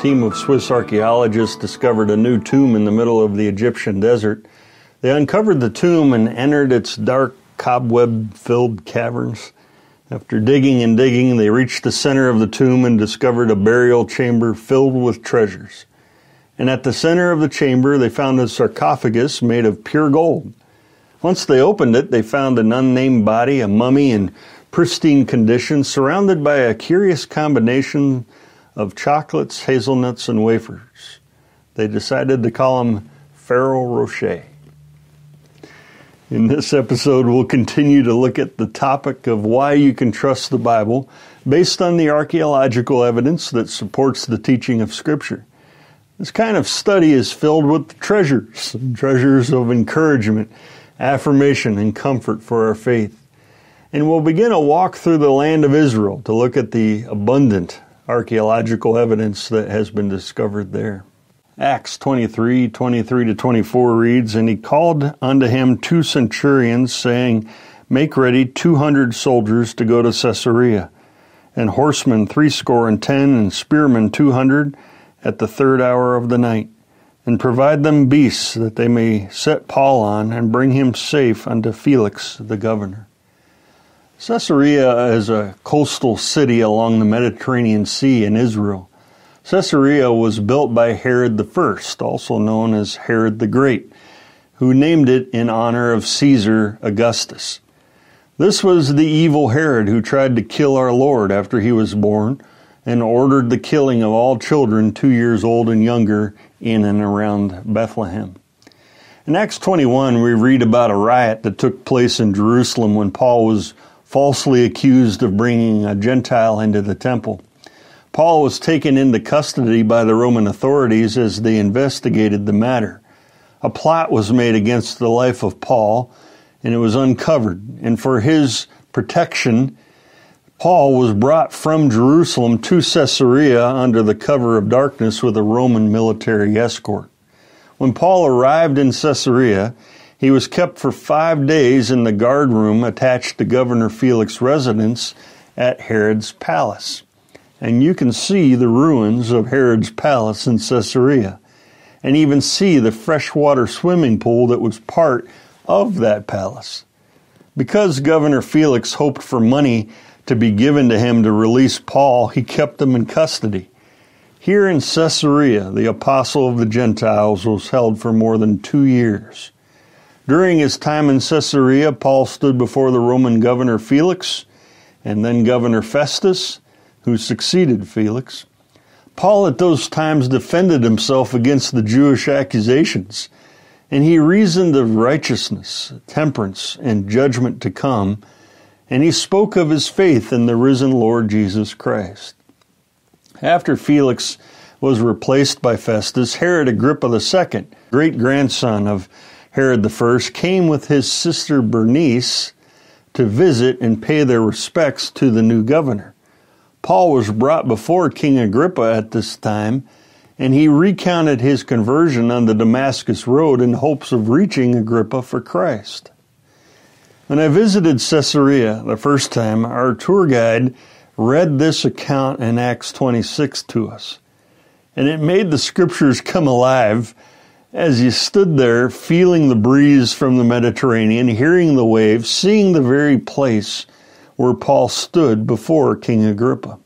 Team of Swiss archaeologists discovered a new tomb in the middle of the Egyptian desert. They uncovered the tomb and entered its dark, cobweb filled caverns. After digging and digging, they reached the center of the tomb and discovered a burial chamber filled with treasures. And at the center of the chamber, they found a sarcophagus made of pure gold. Once they opened it, they found an unnamed body, a mummy in pristine condition, surrounded by a curious combination of chocolates, hazelnuts, and wafers. They decided to call him Ferrero Rocher. In this episode, we'll continue to look at the topic of why you can trust the Bible based on the archaeological evidence that supports the teaching of Scripture. This kind of study is filled with treasures, treasures of encouragement, affirmation, and comfort for our faith. And we'll begin a walk through the land of Israel to look at the abundant archaeological evidence that has been discovered there. Acts 23 23 to 24 reads, And he called unto him two centurions, saying, Make ready two hundred soldiers to go to Caesarea, and horsemen threescore and ten, and spearmen two hundred, at the third hour of the night. And provide them beasts, that they may set Paul on, and bring him safe unto Felix the governor. Caesarea is a coastal city along the Mediterranean Sea in Israel. Caesarea was built by Herod First, also known as Herod the Great, who named it in honor of Caesar Augustus. This was the evil Herod who tried to kill our Lord after he was born and ordered the killing of all children two years old and younger in and around Bethlehem. In Acts 21, we read about a riot that took place in Jerusalem when Paul was falsely accused of bringing a Gentile into the temple. Paul was taken into custody by the Roman authorities as they investigated the matter. A plot was made against the life of Paul, and it was uncovered. And for his protection, Paul was brought from Jerusalem to Caesarea under the cover of darkness with a Roman military escort. When Paul arrived in Caesarea, he was kept for five days in the guard room attached to Governor Felix's residence at Herod's palace. And you can see the ruins of Herod's palace in Caesarea, and even see the freshwater swimming pool that was part of that palace. Because Governor Felix hoped for money to be given to him to release Paul, he kept him in custody. Here in Caesarea, the apostle of the Gentiles was held for more than two years. During his time in Caesarea, Paul stood before the Roman governor Felix and then Governor Festus, who succeeded Felix. Paul at those times defended himself against the Jewish accusations, and he reasoned of righteousness, temperance, and judgment to come, and he spoke of his faith in the risen Lord Jesus Christ. After Felix was replaced by Festus, Herod Agrippa II, great grandson of Herod I, came with his sister Bernice to visit and pay their respects to the new governor. Paul was brought before King Agrippa at this time, and he recounted his conversion on the Damascus Road in hopes of reaching Agrippa for Christ. When I visited Caesarea the first time, our tour guide read this account in Acts 26 to us, and it made the scriptures come alive as you stood there feeling the breeze from the Mediterranean, hearing the waves, seeing the very place where Paul stood before King Agrippa.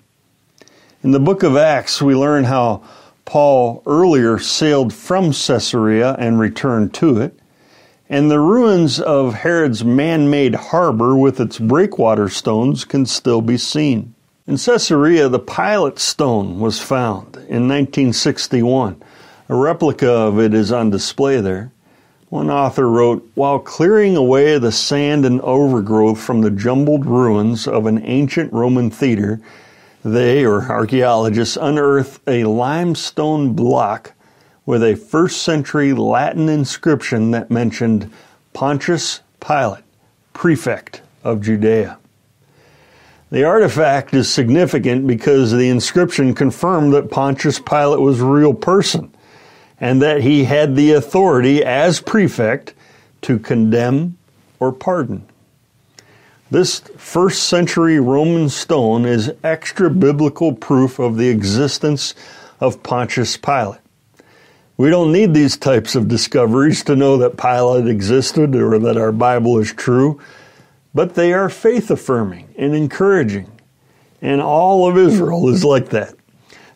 In the book of Acts, we learn how Paul earlier sailed from Caesarea and returned to it, and the ruins of Herod's man made harbor with its breakwater stones can still be seen. In Caesarea, the Pilate stone was found in 1961 a replica of it is on display there. One author wrote While clearing away the sand and overgrowth from the jumbled ruins of an ancient Roman theater, They, or archaeologists, unearthed a limestone block with a first century Latin inscription that mentioned Pontius Pilate, prefect of Judea. The artifact is significant because the inscription confirmed that Pontius Pilate was a real person and that he had the authority as prefect to condemn or pardon. This first century Roman stone is extra biblical proof of the existence of Pontius Pilate. We don't need these types of discoveries to know that Pilate existed or that our Bible is true, but they are faith affirming and encouraging. And all of Israel is like that.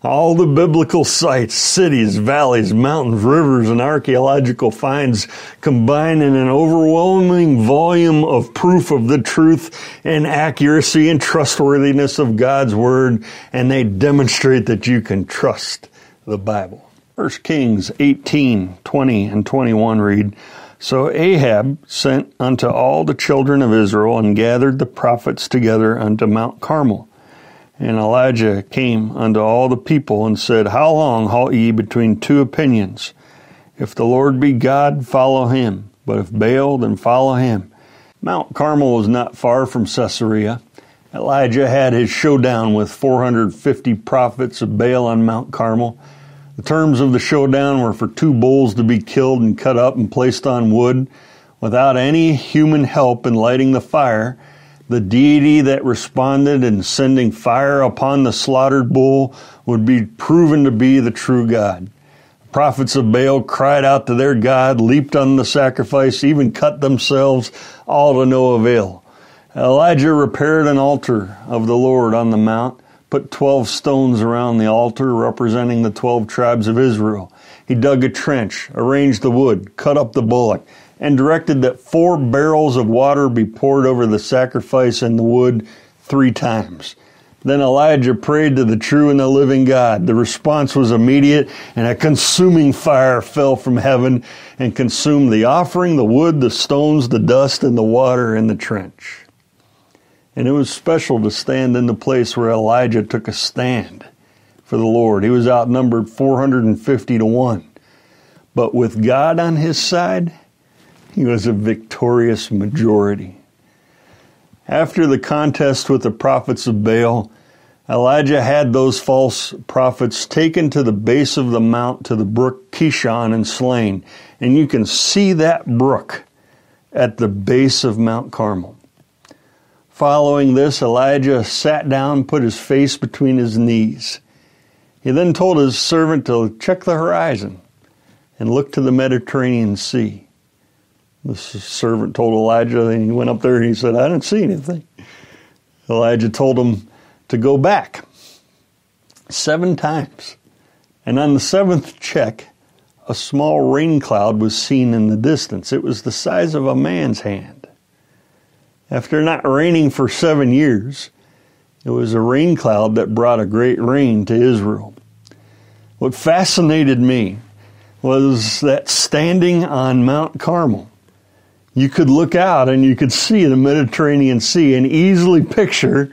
All the biblical sites, cities, valleys, mountains, rivers, and archaeological finds combine in an overwhelming volume of proof of the truth and accuracy and trustworthiness of God's Word, and they demonstrate that you can trust the Bible. 1 Kings 18, 20, and 21 read, So Ahab sent unto all the children of Israel and gathered the prophets together unto Mount Carmel. And Elijah came unto all the people and said, How long halt ye between two opinions? If the Lord be God, follow him. But if Baal, then follow him. Mount Carmel was not far from Caesarea. Elijah had his showdown with 450 prophets of Baal on Mount Carmel. The terms of the showdown were for two bulls to be killed and cut up and placed on wood without any human help in lighting the fire the deity that responded in sending fire upon the slaughtered bull would be proven to be the true God. The prophets of Baal cried out to their God, leaped on the sacrifice, even cut themselves, all to no avail. Elijah repaired an altar of the Lord on the mount, put 12 stones around the altar representing the 12 tribes of Israel. He dug a trench, arranged the wood, cut up the bullock, and directed that four barrels of water be poured over the sacrifice and the wood three times. Then Elijah prayed to the true and the living God. The response was immediate, and a consuming fire fell from heaven and consumed the offering, the wood, the stones, the dust, and the water in the trench. And it was special to stand in the place where Elijah took a stand for the Lord. He was outnumbered 450 to 1. But with God on his side, he was a victorious majority. After the contest with the prophets of Baal, Elijah had those false prophets taken to the base of the mount to the brook Kishon and slain. And you can see that brook at the base of Mount Carmel. Following this, Elijah sat down, put his face between his knees. He then told his servant to check the horizon and look to the Mediterranean Sea. The servant told Elijah, and he went up there and he said, I didn't see anything. Elijah told him to go back seven times. And on the seventh check, a small rain cloud was seen in the distance. It was the size of a man's hand. After not raining for seven years, it was a rain cloud that brought a great rain to Israel. What fascinated me was that standing on Mount Carmel, you could look out and you could see the Mediterranean Sea and easily picture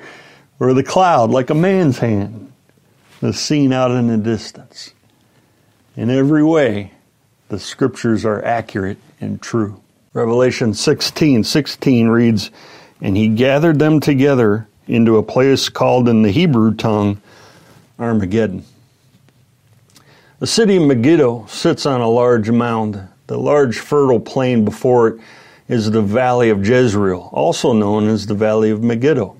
where the cloud, like a man's hand, was seen out in the distance. In every way, the scriptures are accurate and true. Revelation 16 16 reads, And he gathered them together into a place called in the Hebrew tongue Armageddon. The city of Megiddo sits on a large mound. The large fertile plain before it is the Valley of Jezreel, also known as the Valley of Megiddo.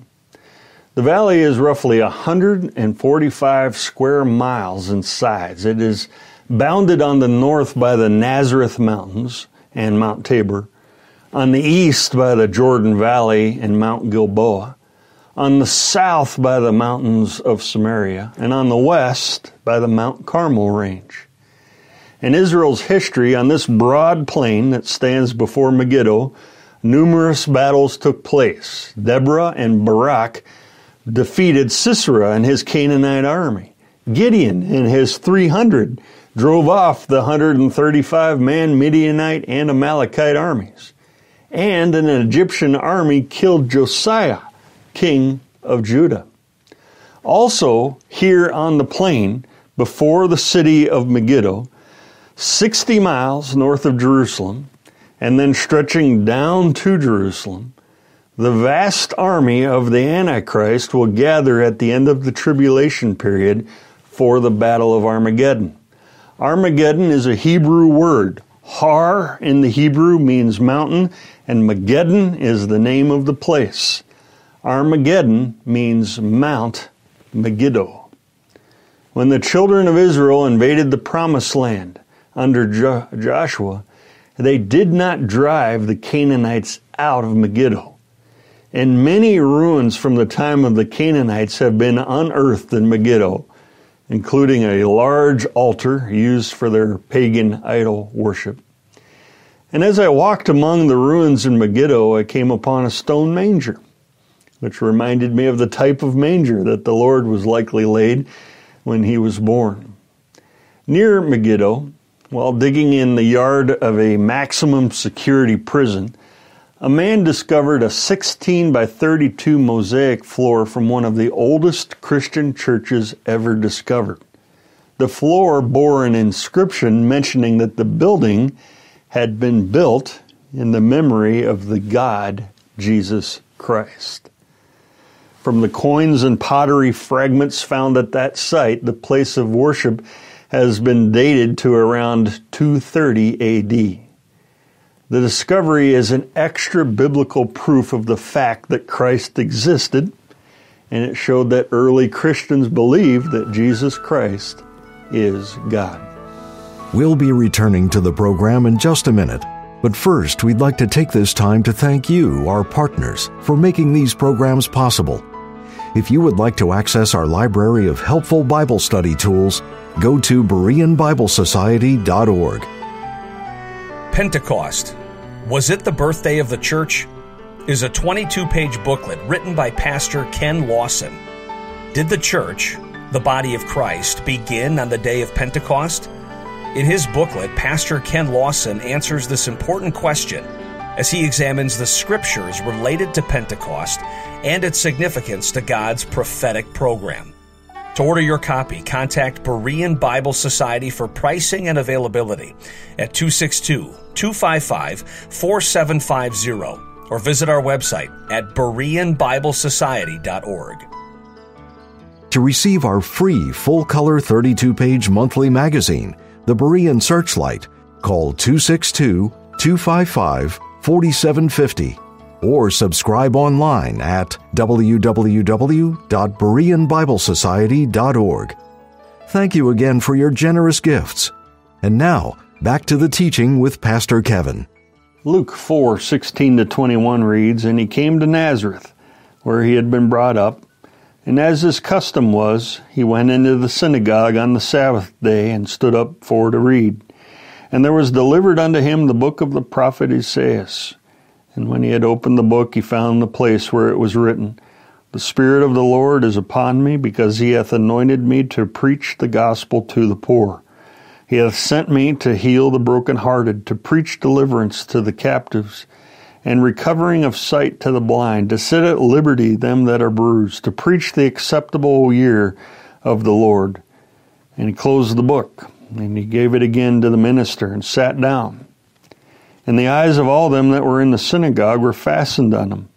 The valley is roughly 145 square miles in size. It is bounded on the north by the Nazareth Mountains and Mount Tabor, on the east by the Jordan Valley and Mount Gilboa, on the south by the mountains of Samaria, and on the west by the Mount Carmel range. In Israel's history, on this broad plain that stands before Megiddo, numerous battles took place. Deborah and Barak defeated Sisera and his Canaanite army. Gideon and his 300 drove off the 135 man Midianite and Amalekite armies. And an Egyptian army killed Josiah, king of Judah. Also, here on the plain before the city of Megiddo, 60 miles north of Jerusalem, and then stretching down to Jerusalem, the vast army of the Antichrist will gather at the end of the tribulation period for the Battle of Armageddon. Armageddon is a Hebrew word. Har in the Hebrew means mountain, and Mageddon is the name of the place. Armageddon means Mount Megiddo. When the children of Israel invaded the Promised Land under jo- Joshua, they did not drive the Canaanites out of Megiddo. And many ruins from the time of the Canaanites have been unearthed in Megiddo, including a large altar used for their pagan idol worship. And as I walked among the ruins in Megiddo, I came upon a stone manger, which reminded me of the type of manger that the Lord was likely laid when he was born. Near Megiddo, while digging in the yard of a maximum security prison, a man discovered a 16 by 32 mosaic floor from one of the oldest Christian churches ever discovered. The floor bore an inscription mentioning that the building had been built in the memory of the God Jesus Christ. From the coins and pottery fragments found at that site, the place of worship has been dated to around 230 AD. The discovery is an extra biblical proof of the fact that Christ existed, and it showed that early Christians believed that Jesus Christ is God. We'll be returning to the program in just a minute. But first, we'd like to take this time to thank you, our partners, for making these programs possible. If you would like to access our library of helpful Bible study tools, go to BereanBibleSociety.org. Pentecost. Was it the birthday of the church? Is a 22 page booklet written by Pastor Ken Lawson. Did the church, the body of Christ, begin on the day of Pentecost? In his booklet, Pastor Ken Lawson answers this important question as he examines the scriptures related to Pentecost and its significance to God's prophetic program. To order your copy, contact Berean Bible Society for pricing and availability at 262 255 4750 or visit our website at BereanBibleSociety.org. To receive our free full color 32 page monthly magazine, The Berean Searchlight, call 262 255 4750 or subscribe online at www.bereanbiblesociety.org. Thank you again for your generous gifts. And now, back to the teaching with Pastor Kevin. Luke 4 16 to 21 reads, And he came to Nazareth, where he had been brought up. And as his custom was, he went into the synagogue on the Sabbath day and stood up for to read. And there was delivered unto him the book of the prophet Isaiah. And when he had opened the book, he found the place where it was written, The Spirit of the Lord is upon me, because he hath anointed me to preach the gospel to the poor. He hath sent me to heal the brokenhearted, to preach deliverance to the captives, and recovering of sight to the blind, to set at liberty them that are bruised, to preach the acceptable year of the Lord. And he closed the book, and he gave it again to the minister, and sat down. And the eyes of all them that were in the synagogue were fastened on him.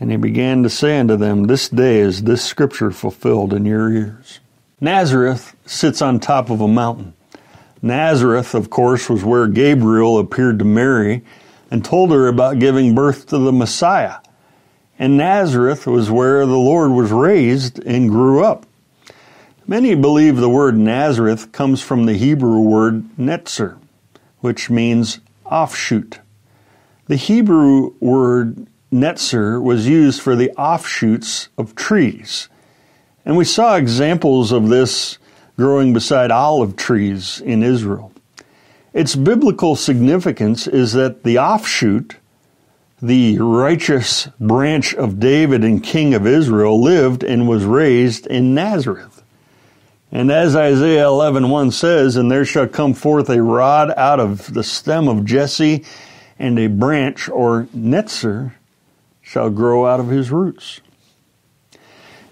And he began to say unto them, This day is this scripture fulfilled in your ears. Nazareth sits on top of a mountain. Nazareth, of course, was where Gabriel appeared to Mary and told her about giving birth to the Messiah. And Nazareth was where the Lord was raised and grew up. Many believe the word Nazareth comes from the Hebrew word netzer, which means offshoot. The Hebrew word netzer was used for the offshoots of trees. And we saw examples of this growing beside olive trees in Israel. Its biblical significance is that the offshoot, the righteous branch of David and king of Israel, lived and was raised in Nazareth. And as Isaiah 11:1 says, and there shall come forth a rod out of the stem of Jesse, and a branch or netzer shall grow out of his roots.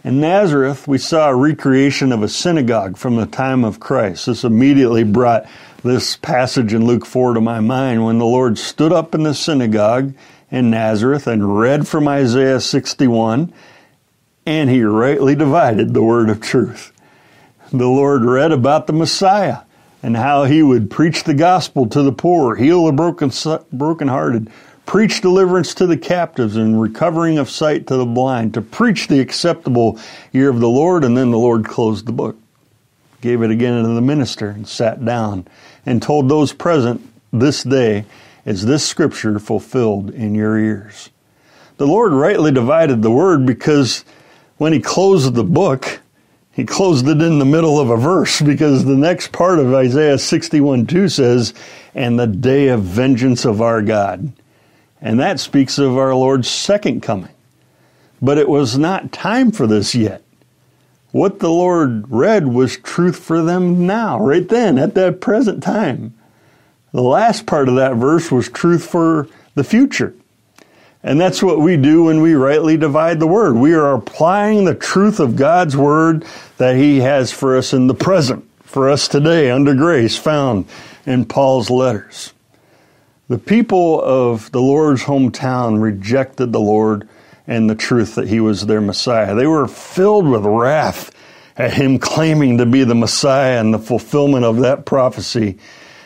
In Nazareth, we saw a recreation of a synagogue from the time of Christ. This immediately brought this passage in Luke 4 to my mind when the Lord stood up in the synagogue in Nazareth and read from Isaiah 61, and he rightly divided the word of truth. The Lord read about the Messiah and how he would preach the gospel to the poor, heal the broken brokenhearted, preach deliverance to the captives and recovering of sight to the blind, to preach the acceptable year of the Lord, and then the Lord closed the book, gave it again to the minister, and sat down and told those present, This day is this scripture fulfilled in your ears. The Lord rightly divided the word because when he closed the book, he closed it in the middle of a verse because the next part of Isaiah 61 2 says, And the day of vengeance of our God. And that speaks of our Lord's second coming. But it was not time for this yet. What the Lord read was truth for them now, right then, at that present time. The last part of that verse was truth for the future. And that's what we do when we rightly divide the word. We are applying the truth of God's word that He has for us in the present, for us today under grace, found in Paul's letters. The people of the Lord's hometown rejected the Lord and the truth that he was their Messiah. They were filled with wrath at him claiming to be the Messiah and the fulfillment of that prophecy.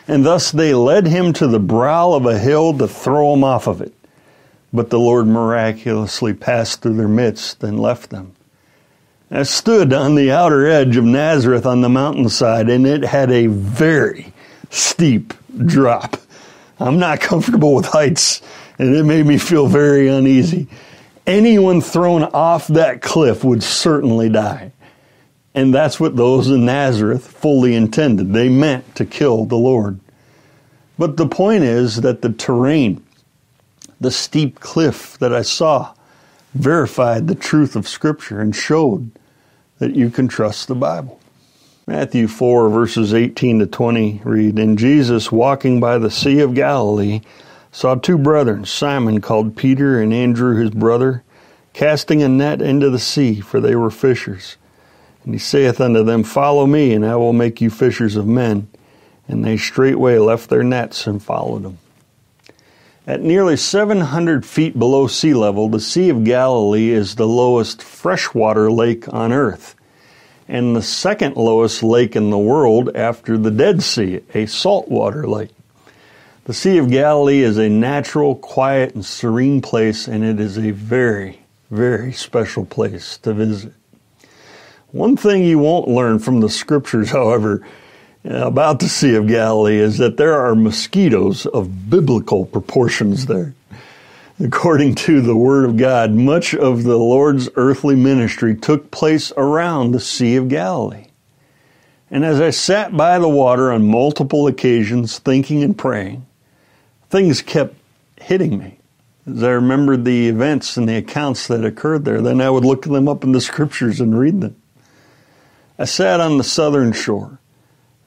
And thus they led him to the brow of a hill to throw him off of it. But the Lord miraculously passed through their midst and left them. I stood on the outer edge of Nazareth on the mountainside, and it had a very steep drop. I'm not comfortable with heights, and it made me feel very uneasy. Anyone thrown off that cliff would certainly die. And that's what those in Nazareth fully intended. They meant to kill the Lord. But the point is that the terrain, the steep cliff that I saw, verified the truth of Scripture and showed that you can trust the Bible. Matthew 4, verses 18 to 20 read And Jesus, walking by the Sea of Galilee, saw two brethren, Simon called Peter and Andrew his brother, casting a net into the sea, for they were fishers. And he saith unto them, Follow me, and I will make you fishers of men. And they straightway left their nets and followed him. At nearly 700 feet below sea level, the Sea of Galilee is the lowest freshwater lake on earth and the second lowest lake in the world after the Dead Sea, a saltwater lake. The Sea of Galilee is a natural, quiet, and serene place, and it is a very, very special place to visit. One thing you won't learn from the scriptures, however, about the Sea of Galilee is that there are mosquitoes of biblical proportions there. According to the Word of God, much of the Lord's earthly ministry took place around the Sea of Galilee. And as I sat by the water on multiple occasions, thinking and praying, things kept hitting me. As I remembered the events and the accounts that occurred there, then I would look them up in the scriptures and read them. I sat on the southern shore,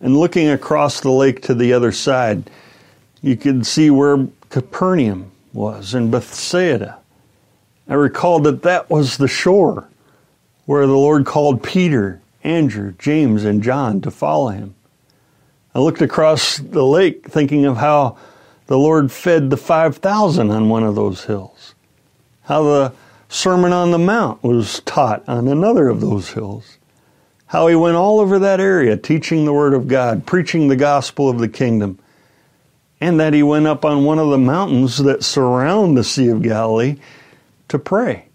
and looking across the lake to the other side, you could see where Capernaum was in Bethsaida. I recalled that that was the shore where the Lord called Peter, Andrew, James, and John to follow him. I looked across the lake thinking of how the Lord fed the 5,000 on one of those hills, how the Sermon on the Mount was taught on another of those hills, how he went all over that area teaching the Word of God, preaching the gospel of the kingdom and that he went up on one of the mountains that surround the Sea of Galilee to pray.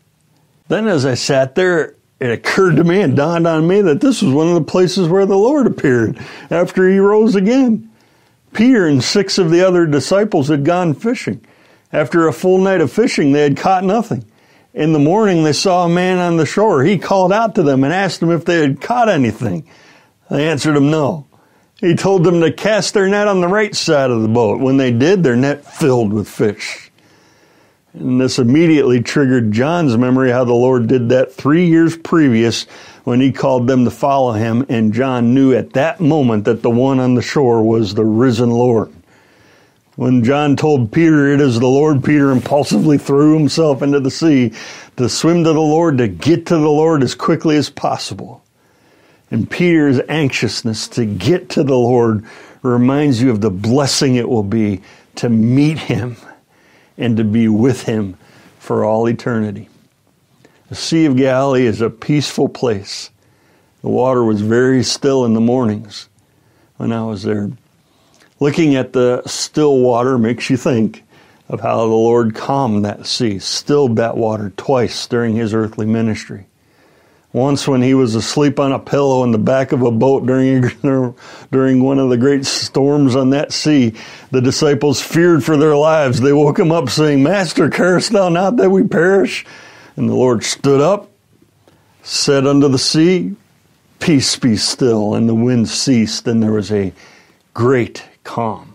Then, as I sat there, it occurred to me and dawned on me that this was one of the places where the Lord appeared after he rose again. Peter and six of the other disciples had gone fishing. After a full night of fishing, they had caught nothing. In the morning, they saw a man on the shore. He called out to them and asked them if they had caught anything. They answered him no. He told them to cast their net on the right side of the boat. When they did, their net filled with fish. And this immediately triggered John's memory how the Lord did that three years previous when he called them to follow him. And John knew at that moment that the one on the shore was the risen Lord. When John told Peter it is the Lord, Peter impulsively threw himself into the sea. to swim to the Lord, to get to the Lord as quickly as possible. And Peter's anxiousness to get to the Lord reminds you of the blessing it will be to meet Him and to be with Him for all eternity. The Sea of Galilee is a peaceful place. The water was very still in the mornings when I was there. Looking at the still water makes you think of how the Lord calmed that sea, stilled that water twice during his earthly ministry. Once when he was asleep on a pillow in the back of a boat during, during one of the great storms on that sea, the disciples feared for their lives. They woke him up saying, Master, carest thou not that we perish? And the Lord stood up, said unto the sea, Peace be still. And the wind ceased, and there was a great calm.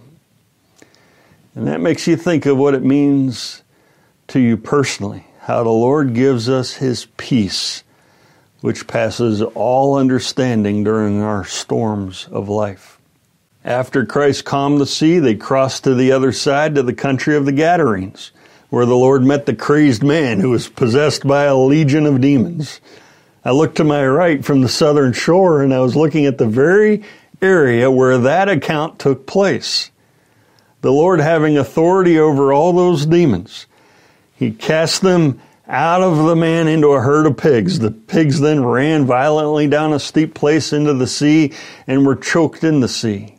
And that makes you think of what it means to you personally, how the Lord gives us His peace, which passes all understanding during our storms of life. After Christ calmed the sea, they crossed to the other side to the country of the Gadarenes, where the Lord met the crazed man who was possessed by a legion of demons. I looked to my right from the southern shore and I was looking at the very area where that account took place the Lord having authority over all those demons. He cast them out of the man into a herd of pigs. The pigs then ran violently down a steep place into the sea and were choked in the sea.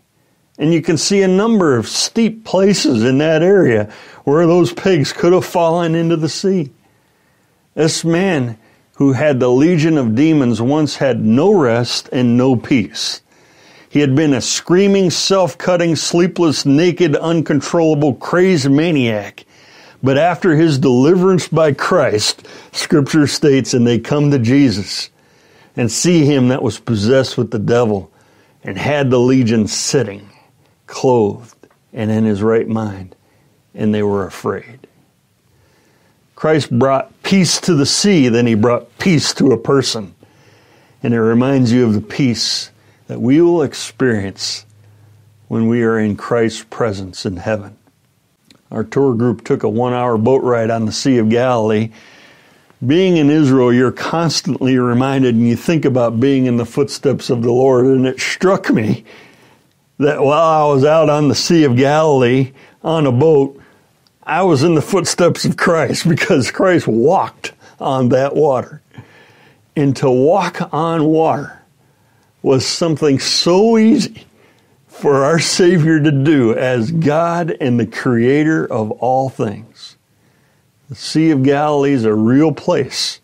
And you can see a number of steep places in that area where those pigs could have fallen into the sea. This man who had the legion of demons once had no rest and no peace. He had been a screaming, self-cutting, sleepless, naked, uncontrollable, crazed maniac. But after his deliverance by Christ, scripture states, and they come to Jesus and see him that was possessed with the devil and had the legion sitting, clothed, and in his right mind, and they were afraid. Christ brought peace to the sea, then he brought peace to a person. And it reminds you of the peace that we will experience when we are in Christ's presence in heaven. Our tour group took a one hour boat ride on the Sea of Galilee. Being in Israel, you're constantly reminded and you think about being in the footsteps of the Lord. And it struck me that while I was out on the Sea of Galilee on a boat, I was in the footsteps of Christ because Christ walked on that water. And to walk on water was something so easy for our Savior to do as God and the Creator of all things. The Sea of Galilee is a real place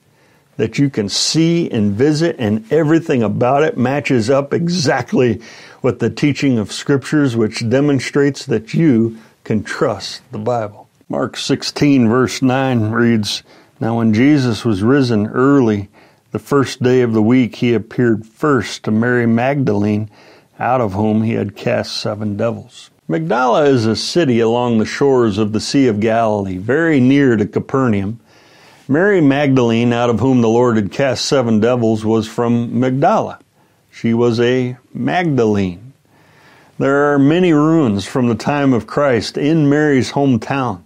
that you can see and visit, and everything about it matches up exactly with the teaching of Scriptures, which demonstrates that you can trust the Bible. Mark 16, verse 9 reads Now, when Jesus was risen early, the first day of the week, he appeared first to Mary Magdalene, out of whom he had cast seven devils. Magdala is a city along the shores of the Sea of Galilee, very near to Capernaum. Mary Magdalene, out of whom the Lord had cast seven devils, was from Magdala. She was a Magdalene. There are many ruins from the time of Christ in Mary's hometown.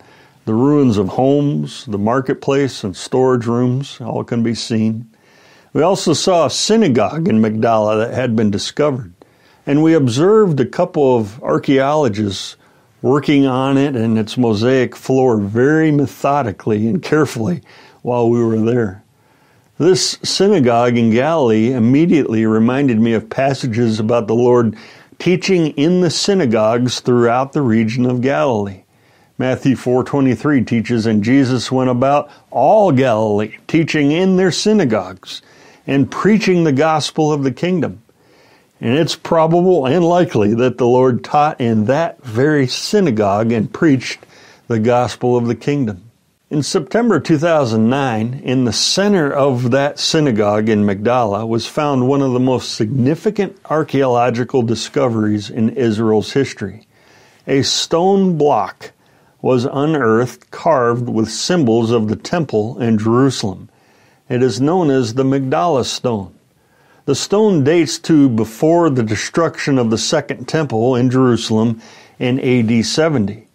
The ruins of homes, the marketplace, and storage rooms all can be seen. We also saw a synagogue in Magdala that had been discovered. And we observed a couple of archaeologists working on it and its mosaic floor very methodically and carefully while we were there. This synagogue in Galilee immediately reminded me of passages about the Lord teaching in the synagogues throughout the region of Galilee. Matthew 4:23 teaches and Jesus went about all Galilee teaching in their synagogues and preaching the gospel of the kingdom. And it's probable and likely that the Lord taught in that very synagogue and preached the gospel of the kingdom. In September 2009, in the center of that synagogue in Magdala was found one of the most significant archaeological discoveries in Israel's history. A stone block was unearthed carved with symbols of the temple in Jerusalem. It is known as the Magdala stone. The stone dates to before the destruction of the Second Temple in Jerusalem in AD 70.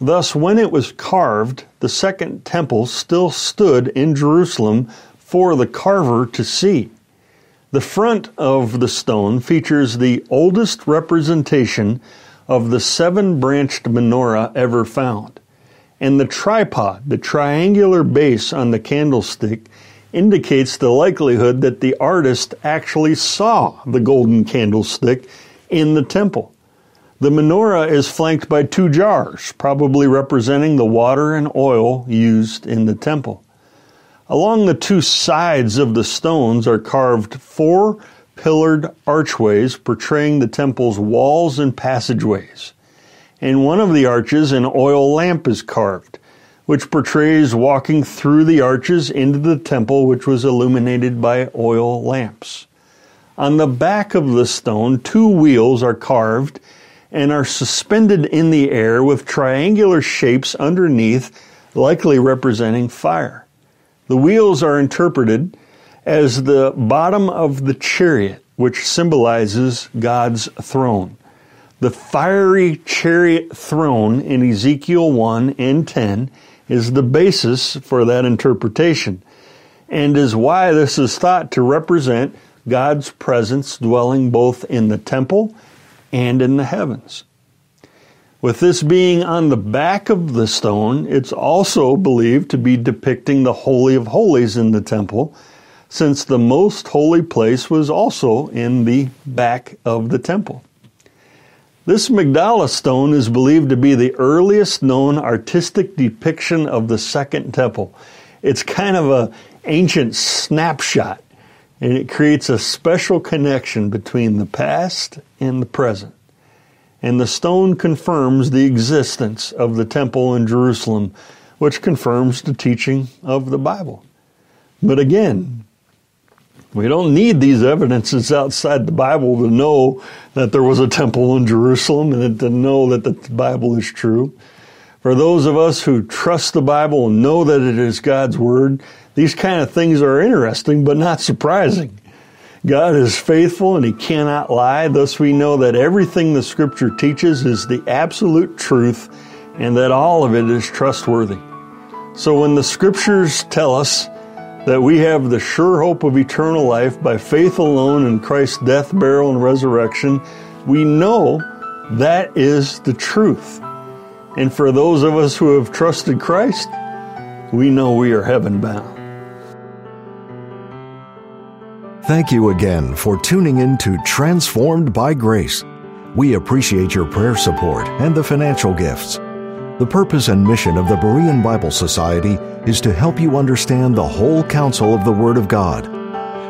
Thus, when it was carved, the second temple still stood in Jerusalem for the carver to see. The front of the stone features the oldest representation of the seven branched menorah ever found. And the tripod, the triangular base on the candlestick, indicates the likelihood that the artist actually saw the golden candlestick in the temple. The menorah is flanked by two jars, probably representing the water and oil used in the temple. Along the two sides of the stones are carved four pillared archways portraying the temple's walls and passageways. In one of the arches, an oil lamp is carved, which portrays walking through the arches into the temple, which was illuminated by oil lamps. On the back of the stone, two wheels are carved and are suspended in the air with triangular shapes underneath, likely representing fire. The wheels are interpreted as the bottom of the chariot, which symbolizes God's throne. The fiery chariot throne in Ezekiel 1 and 10 is the basis for that interpretation and is why this is thought to represent God's presence dwelling both in the temple and in the heavens. With this being on the back of the stone, it's also believed to be depicting the Holy of Holies in the temple, since the most holy place was also in the back of the temple. This Magdala stone is believed to be the earliest known artistic depiction of the Second Temple. It's kind of an ancient snapshot and it creates a special connection between the past and the present. And the stone confirms the existence of the temple in Jerusalem, which confirms the teaching of the Bible. But again, we don't need these evidences outside the Bible to know that there was a temple in Jerusalem and to know that the Bible is true. For those of us who trust the Bible and know that it is God's Word, these kind of things are interesting but not surprising. God is faithful and He cannot lie. Thus, we know that everything the Scripture teaches is the absolute truth and that all of it is trustworthy. So, when the Scriptures tell us that we have the sure hope of eternal life by faith alone in Christ's death, burial, and resurrection, we know that is the truth. And for those of us who have trusted Christ, we know we are heaven bound. Thank you again for tuning in to Transformed by Grace. We appreciate your prayer support and the financial gifts. The purpose and mission of the Berean Bible Society is to help you understand the whole counsel of the Word of God.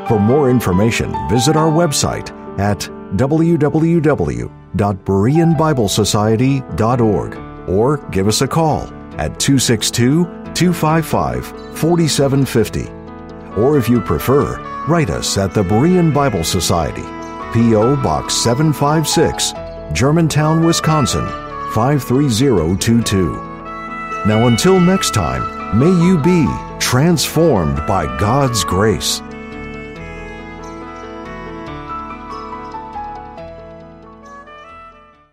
For more information, visit our website at www.bereanbiblesociety.org or give us a call at 262 255 4750. Or if you prefer, write us at the Berean Bible Society, P.O. Box 756, Germantown, Wisconsin 53022. Now until next time, may you be transformed by God's grace.